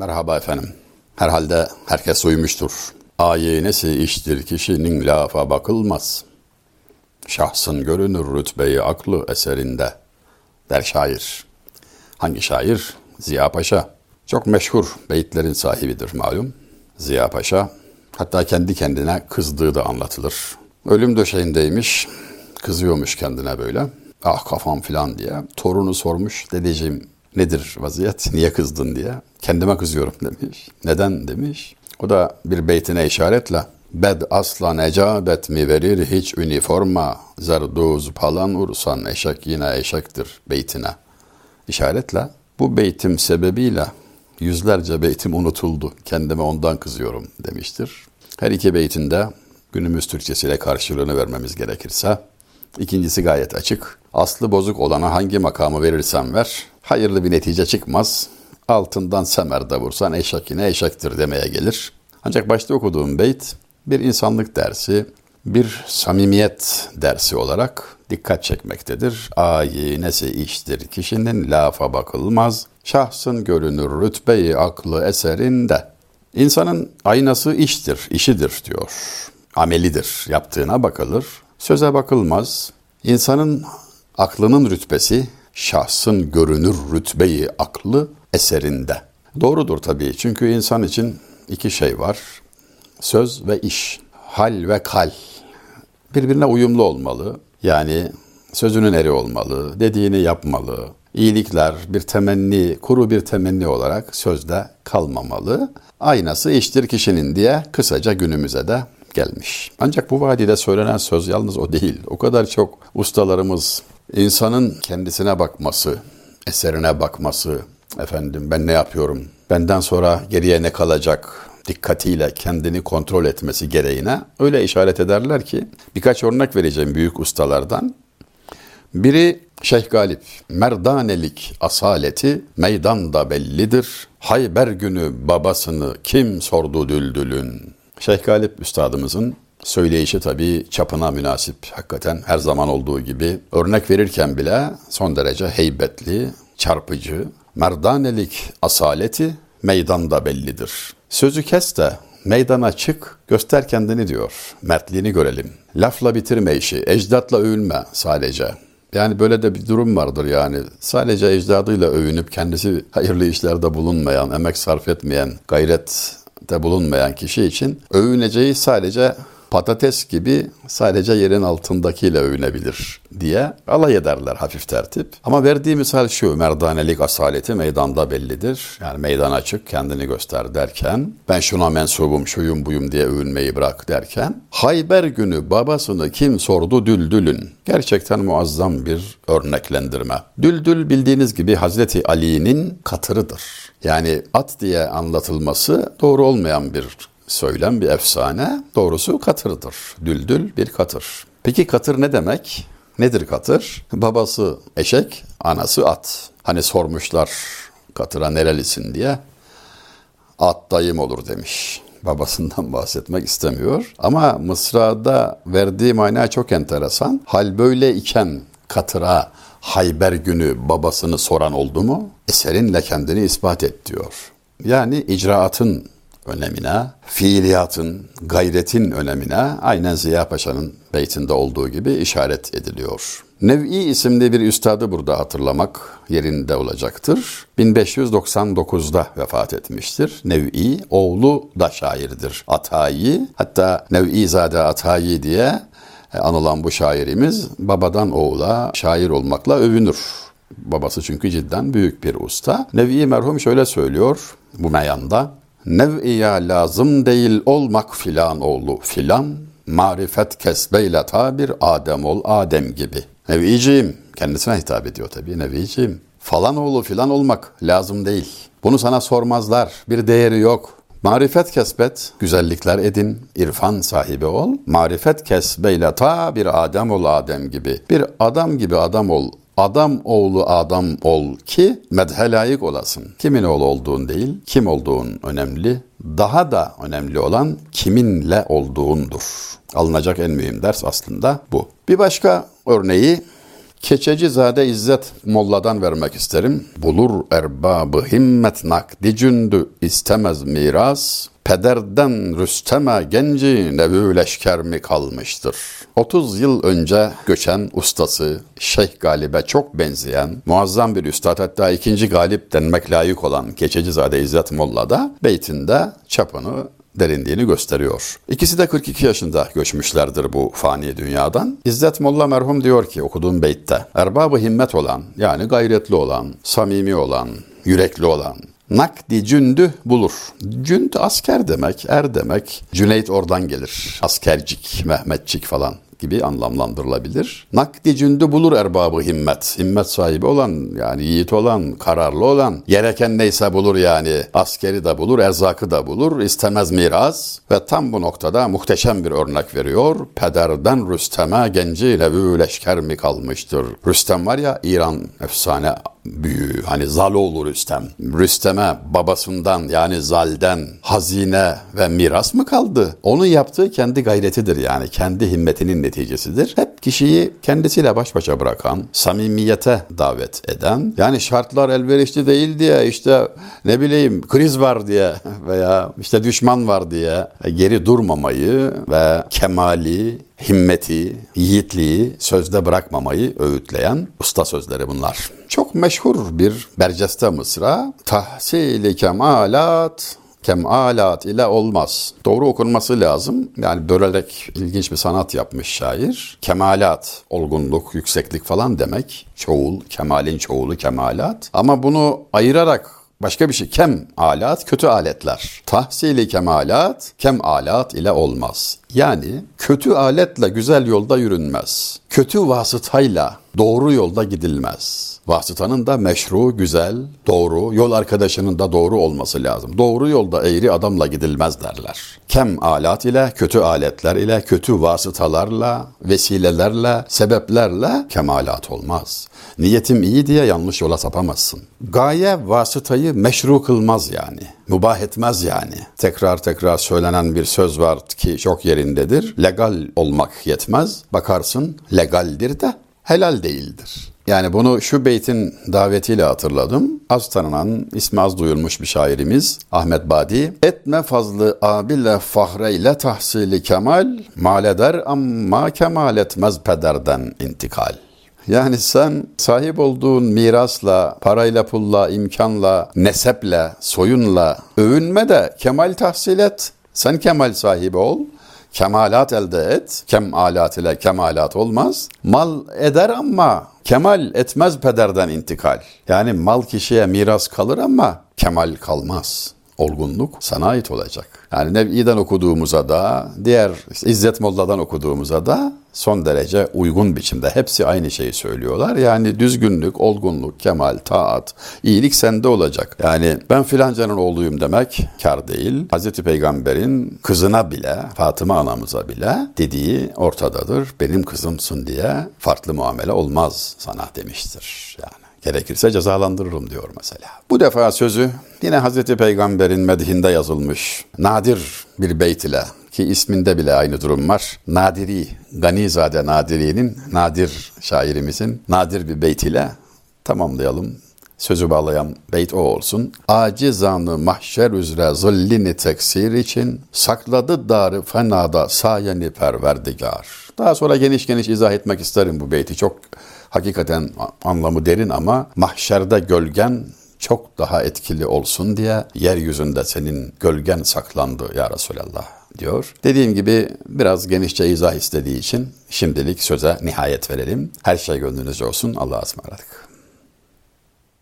Merhaba efendim. Herhalde herkes uyumuştur. Ayinesi iştir kişinin lafa bakılmaz. Şahsın görünür rütbeyi aklı eserinde. Der şair. Hangi şair? Ziya Paşa. Çok meşhur beyitlerin sahibidir malum. Ziya Paşa. Hatta kendi kendine kızdığı da anlatılır. Ölüm döşeğindeymiş. Kızıyormuş kendine böyle. Ah kafam filan diye. Torunu sormuş. Dedeciğim nedir vaziyet? Niye kızdın diye. Kendime kızıyorum demiş. Neden demiş. O da bir beytine işaretle Bed asla necabet mi verir hiç üniforma zarduz palan ursan eşek yine eşektir beytine. İşaretle bu beytim sebebiyle yüzlerce beytim unutuldu. Kendime ondan kızıyorum demiştir. Her iki beytinde günümüz Türkçesiyle karşılığını vermemiz gerekirse ikincisi gayet açık. Aslı bozuk olana hangi makamı verirsen ver hayırlı bir netice çıkmaz. Altından semer de vursan eşek yine eşektir demeye gelir. Ancak başta okuduğum beyt bir insanlık dersi, bir samimiyet dersi olarak dikkat çekmektedir. Ayinesi iştir kişinin lafa bakılmaz, şahsın görünür rütbeyi aklı eserinde. İnsanın aynası iştir, işidir diyor. Amelidir, yaptığına bakılır. Söze bakılmaz. İnsanın aklının rütbesi, şahsın görünür rütbeyi aklı eserinde. Doğrudur tabii çünkü insan için iki şey var. Söz ve iş, hal ve kal. Birbirine uyumlu olmalı. Yani sözünün eri olmalı, dediğini yapmalı. İyilikler bir temenni, kuru bir temenni olarak sözde kalmamalı. Aynası iştir kişinin diye kısaca günümüze de gelmiş. Ancak bu vadide söylenen söz yalnız o değil. O kadar çok ustalarımız insanın kendisine bakması, eserine bakması, efendim ben ne yapıyorum, benden sonra geriye ne kalacak dikkatiyle kendini kontrol etmesi gereğine öyle işaret ederler ki birkaç örnek vereceğim büyük ustalardan. Biri Şeyh Galip, merdanelik asaleti meydanda bellidir. Hayber günü babasını kim sordu düldülün? Şeyh Galip üstadımızın söyleyişi tabii çapına münasip. Hakikaten her zaman olduğu gibi örnek verirken bile son derece heybetli, çarpıcı. Merdanelik asaleti meydanda bellidir. Sözü kes de meydana çık, göster kendini diyor. Mertliğini görelim. Lafla bitirme işi, ecdatla övülme sadece. Yani böyle de bir durum vardır yani. Sadece ecdadıyla övünüp kendisi hayırlı işlerde bulunmayan, emek sarf etmeyen, gayrette bulunmayan kişi için övüneceği sadece patates gibi sadece yerin altındakiyle övünebilir diye alay ederler hafif tertip. Ama verdiği misal şu merdanelik asaleti meydanda bellidir. Yani meydan açık kendini göster derken ben şuna mensubum şuyum buyum diye övünmeyi bırak derken Hayber günü babasını kim sordu düldülün. Gerçekten muazzam bir örneklendirme. Düldül bildiğiniz gibi Hazreti Ali'nin katırıdır. Yani at diye anlatılması doğru olmayan bir söylem bir efsane. Doğrusu katırdır. Düldül bir katır. Peki katır ne demek? Nedir katır? Babası eşek, anası at. Hani sormuşlar katıra nerelisin diye. At dayım olur demiş. Babasından bahsetmek istemiyor. Ama Mısra'da verdiği mana çok enteresan. Hal böyle iken katıra Hayber günü babasını soran oldu mu? Eserinle kendini ispat et diyor. Yani icraatın önemine, fiiliyatın, gayretin önemine aynen Ziya Paşa'nın beytinde olduğu gibi işaret ediliyor. Nev'i isimli bir üstadı burada hatırlamak yerinde olacaktır. 1599'da vefat etmiştir. Nev'i oğlu da şairdir. Atayi hatta Nev'i Zade Atayi diye anılan bu şairimiz babadan oğula şair olmakla övünür. Babası çünkü cidden büyük bir usta. Nev'i merhum şöyle söylüyor bu meyanda. Nev'iya lazım değil olmak filan oğlu filan, marifet kesbeyle tabir Adem ol Adem gibi. Nev'iciğim, kendisine hitap ediyor tabii Nev'iciğim. Falan oğlu filan olmak lazım değil. Bunu sana sormazlar, bir değeri yok. Marifet kesbet, güzellikler edin, irfan sahibi ol. Marifet kesbeyle ta bir Adem ol Adem gibi. Bir adam gibi adam ol adam oğlu adam ol ki medhe layık olasın. Kimin oğlu olduğun değil, kim olduğun önemli. Daha da önemli olan kiminle olduğundur. Alınacak en mühim ders aslında bu. Bir başka örneği Keçecizade İzzet Molla'dan vermek isterim. Bulur erbabı himmet nakdi cündü istemez miras. Pederden Rüstem'e genci nevü leşker mi kalmıştır? 30 yıl önce göçen ustası Şeyh Galip'e çok benzeyen muazzam bir üstad hatta ikinci Galip denmek layık olan Keçecizade İzzet Molla da beytinde çapını derinliğini gösteriyor. İkisi de 42 yaşında göçmüşlerdir bu fani dünyadan. İzzet Molla merhum diyor ki okuduğum beytte, erbabı himmet olan yani gayretli olan, samimi olan, yürekli olan, nakdi cündü bulur. Cünd asker demek, er demek. Cüneyt oradan gelir. Askercik, Mehmetçik falan gibi anlamlandırılabilir. Nakdi cündü bulur erbabı himmet. Himmet sahibi olan yani yiğit olan, kararlı olan, gereken neyse bulur yani. Askeri de bulur, erzakı da bulur, istemez miras. Ve tam bu noktada muhteşem bir örnek veriyor. Pederden Rüstem'e genci levü leşker mi kalmıştır? Rüstem var ya İran efsane büyüğü hani Zaloğlu Rüstem. Rüstem'e babasından yani Zal'den hazine ve miras mı kaldı? Onun yaptığı kendi gayretidir yani kendi himmetinin neticesidir. Hep kişiyi kendisiyle baş başa bırakan, samimiyete davet eden yani şartlar elverişli değil diye işte ne bileyim kriz var diye veya işte düşman var diye geri durmamayı ve kemali, himmeti, yiğitliği sözde bırakmamayı öğütleyen usta sözleri bunlar. Çok meşhur bir Berceste Mısra. Tahsili kemalat kemalat ile olmaz. Doğru okunması lazım. Yani bölerek ilginç bir sanat yapmış şair. Kemalat, olgunluk, yükseklik falan demek. Çoğul, kemalin çoğulu kemalat. Ama bunu ayırarak Başka bir şey. Kem alat, kötü aletler. Tahsili kemalat, kem alat ile olmaz. Yani kötü aletle güzel yolda yürünmez. Kötü vasıtayla doğru yolda gidilmez. Vasıtanın da meşru, güzel, doğru, yol arkadaşının da doğru olması lazım. Doğru yolda eğri adamla gidilmez derler. Kem alat ile, kötü aletler ile, kötü vasıtalarla, vesilelerle, sebeplerle kemalat olmaz. Niyetim iyi diye yanlış yola sapamazsın. Gaye vasıtayı meşru kılmaz yani. Mübah etmez yani. Tekrar tekrar söylenen bir söz var ki çok yerindedir. Legal olmak yetmez. Bakarsın legaldir de helal değildir. Yani bunu şu beytin davetiyle hatırladım. Az tanınan, ismi az duyulmuş bir şairimiz Ahmet Badi. Etme fazlı abille fahreyle tahsili kemal, mal eder ama kemal etmez pederden intikal. Yani sen sahip olduğun mirasla, parayla, pulla, imkanla, neseple, soyunla övünme de kemal tahsil et. Sen kemal sahibi ol. Kemalat elde et. Kemalat ile kemalat olmaz. Mal eder ama kemal etmez pederden intikal. Yani mal kişiye miras kalır ama kemal kalmaz olgunluk sana ait olacak. Yani Nebi'den okuduğumuza da, diğer işte İzzet Molla'dan okuduğumuza da son derece uygun biçimde hepsi aynı şeyi söylüyorlar. Yani düzgünlük, olgunluk, kemal, taat, iyilik sende olacak. Yani ben filancanın oğluyum demek kar değil. Hazreti Peygamber'in kızına bile, Fatıma anamıza bile dediği ortadadır. Benim kızımsın diye farklı muamele olmaz sana demiştir. Yani. Gerekirse cezalandırırım diyor mesela. Bu defa sözü yine Hazreti Peygamber'in medhinde yazılmış nadir bir beyt ile ki isminde bile aynı durum var. Nadiri, Ganizade Nadiri'nin, nadir şairimizin nadir bir beyt ile tamamlayalım. Sözü bağlayan beyt o olsun. Acizanı mahşer üzere zillini teksir için sakladı darı fenada sayeni perverdigar. Daha sonra geniş geniş izah etmek isterim bu beyti. Çok hakikaten anlamı derin ama mahşerde gölgen çok daha etkili olsun diye yeryüzünde senin gölgen saklandı ya Resulallah diyor. Dediğim gibi biraz genişçe izah istediği için şimdilik söze nihayet verelim. Her şey gönlünüzce olsun. Allah'a ısmarladık.